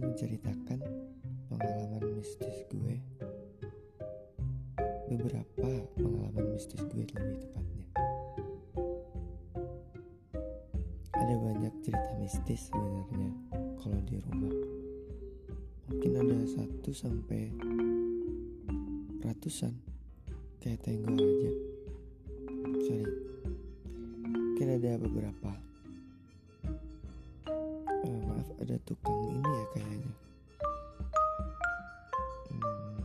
menceritakan pengalaman mistis gue. Beberapa pengalaman mistis gue lebih tepatnya. Ada banyak cerita mistis sebenarnya kalau di rumah. Mungkin ada satu sampai ratusan. Kayak tenggo aja. Sorry. Mungkin ada beberapa ada tukang ini ya kayaknya. Hmm,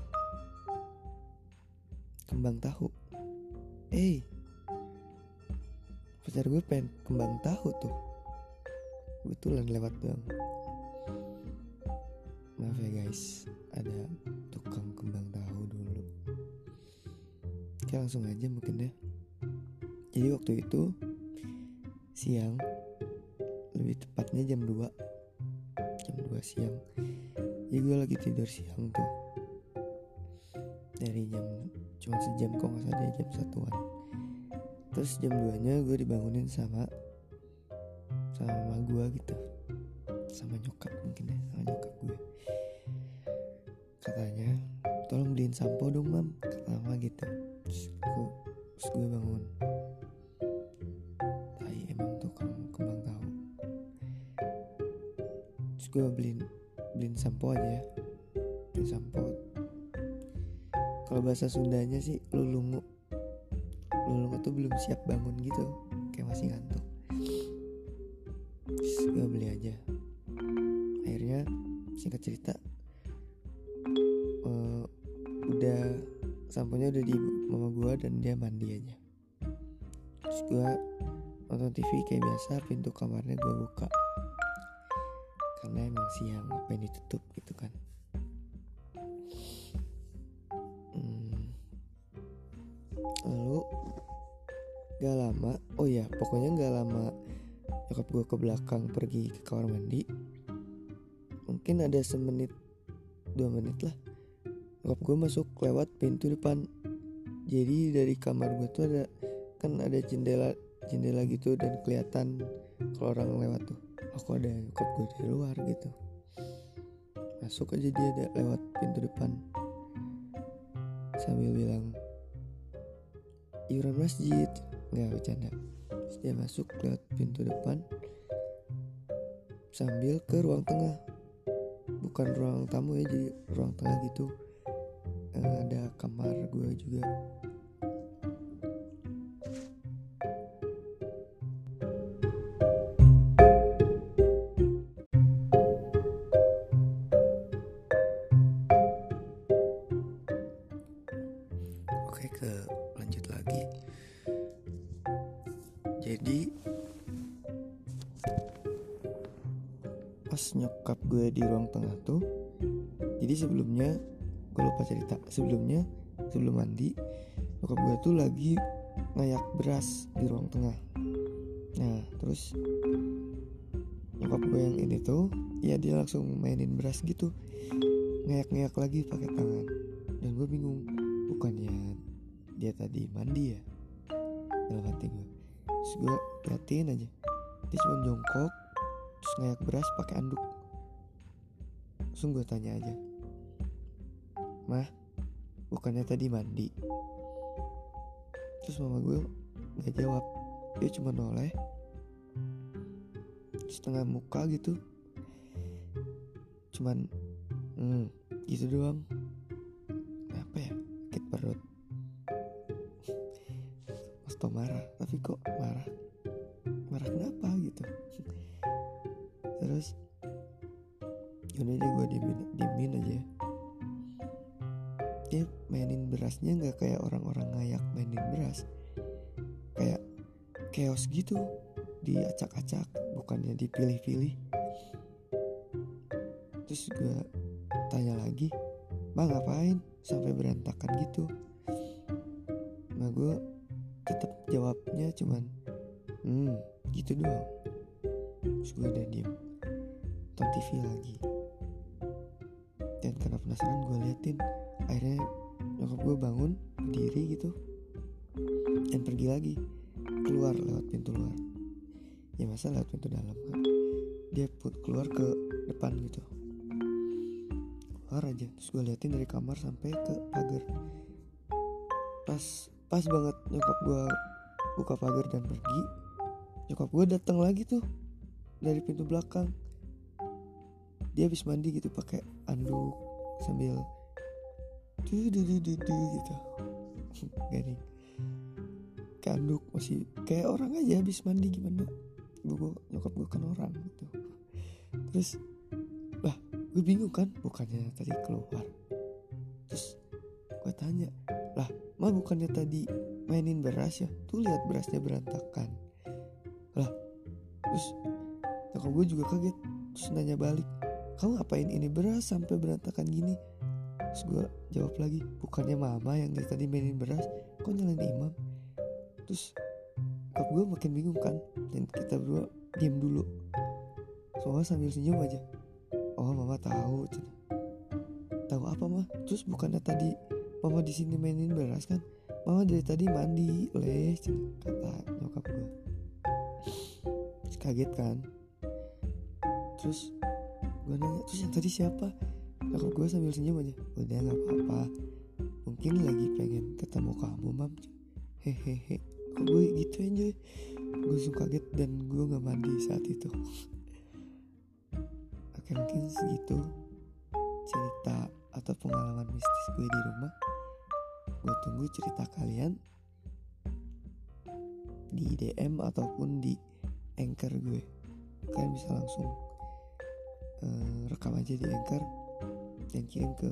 kembang tahu. Eh. Pacar gue pengen kembang tahu tuh. Kebetulan lewat doang maaf ya guys. Ada tukang kembang tahu dulu. Oke langsung aja mungkin ya. Jadi waktu itu siang lebih tepatnya jam 2 jam 2 siang. Jadi gue lagi tidur siang tuh. Dari jam cuma sejam kok nggak salah jam satuan. Terus jam 2 nya gue dibangunin sama sama gue gitu. Sama nyokap mungkin ya sama nyokap gue katanya tolong beliin sampo dong mam kata mama gitu gue beliin beliin sampo aja ya. Beliin sampo. Kalau bahasa Sundanya sih lulungu. Lulungu tuh belum siap bangun gitu. Kayak masih ngantuk. Gue beli aja. Akhirnya singkat cerita uh, udah samponya udah di mama gue dan dia mandi aja. Terus gue nonton TV kayak biasa pintu kamarnya gue buka karena emang siang apa yang ditutup gitu kan. Hmm. lalu gak lama oh ya pokoknya gak lama nyokap gue ke belakang pergi ke kamar mandi. Mungkin ada semenit dua menit lah nyokap gue masuk lewat pintu depan. Jadi dari kamar gue tuh ada kan ada jendela jendela gitu dan kelihatan kalau orang lewat tuh aku ada nyokap gue dari luar gitu. Masuk aja dia ada lewat pintu depan. Sambil bilang iuran masjid. Nggak bercanda. Dia masuk lewat pintu depan. Sambil ke ruang tengah. Bukan ruang tamu ya jadi ruang tengah gitu. Yang ada kamar gue juga pas nyokap gue di ruang tengah tuh jadi sebelumnya gue lupa cerita sebelumnya sebelum mandi nyokap gue tuh lagi ngayak beras di ruang tengah. Nah terus nyokap gue yang ini tuh ya dia langsung mainin beras gitu ngayak-ngayak lagi pakai tangan. Dan gue bingung bukannya dia tadi mandi ya? Dalam hati gue terus gue liatin aja. Dia cuma jongkok terus ngayak beras pakai anduk. Langsung gue tanya aja. Mah bukannya tadi mandi? Terus mama gue nggak jawab. Dia cuma noleh. Setengah muka gitu. Cuman hmm, gitu doang. Apa ya? Sakit perut Tom marah tapi kok marah? Marah kenapa gitu? Terus yaudah deh gue diemin, diemin aja. Dia mainin berasnya nggak kayak orang-orang ngayak mainin beras. Kayak chaos gitu diacak-acak bukannya dipilih-pilih. Terus gue tanya lagi mah ngapain? Sampai berantakan gitu. Nah gue jawabnya cuman hmm gitu doang. Terus gue udah diem. Nonton TV lagi. Dan karena penasaran gue liatin. Akhirnya nyokap gue bangun berdiri gitu dan pergi lagi. Keluar lewat pintu luar. Ya masa lewat pintu dalam kan dia put keluar ke depan gitu. Kamar aja. Terus gue liatin dari kamar sampai ke pagar. Pas pas banget nyokap gue buka pagar dan pergi nyokap gue datang lagi tuh dari pintu belakang. Dia habis mandi gitu pakai anduk sambil du du du du, du gitu nih. Kayak anduk masih kayak orang aja habis mandi gimana? Gue nyokap gue kan orang gitu. Terus lah gue bingung kan? Bukannya tadi keluar. Terus gue tanya lah mah bukannya tadi mainin beras ya. Tuh lihat berasnya berantakan. Lah terus nyokap gue juga kaget terus nanya balik kamu ngapain ini beras sampai berantakan gini? Terus gue jawab lagi bukannya mama yang dari tadi mainin beras kok nyalain imam? Terus nyokap gue makin bingung kan dan kita berdua diem dulu. Soalnya sambil senyum aja. Oh mama tahu tahu apa mah? Terus bukannya tadi mama di sini mainin beras kan mama dari tadi mandi cina, kata nyokap gue terus kaget kan? Terus gue nanya terus yang tadi siapa? Nyokap gue sambil senyum aja. Udah nggak apa-apa. Mungkin lagi pengen ketemu kamu mam. Hehehe. Kok gue gitu aja gue langsung kaget dan gue nggak mandi saat itu. Oke mungkin segitu cerita atau pengalaman mistis gue di rumah gue tunggu cerita kalian di DM ataupun di anchor gue. Kalian bisa langsung uh, rekam aja di anchor dan kirim ke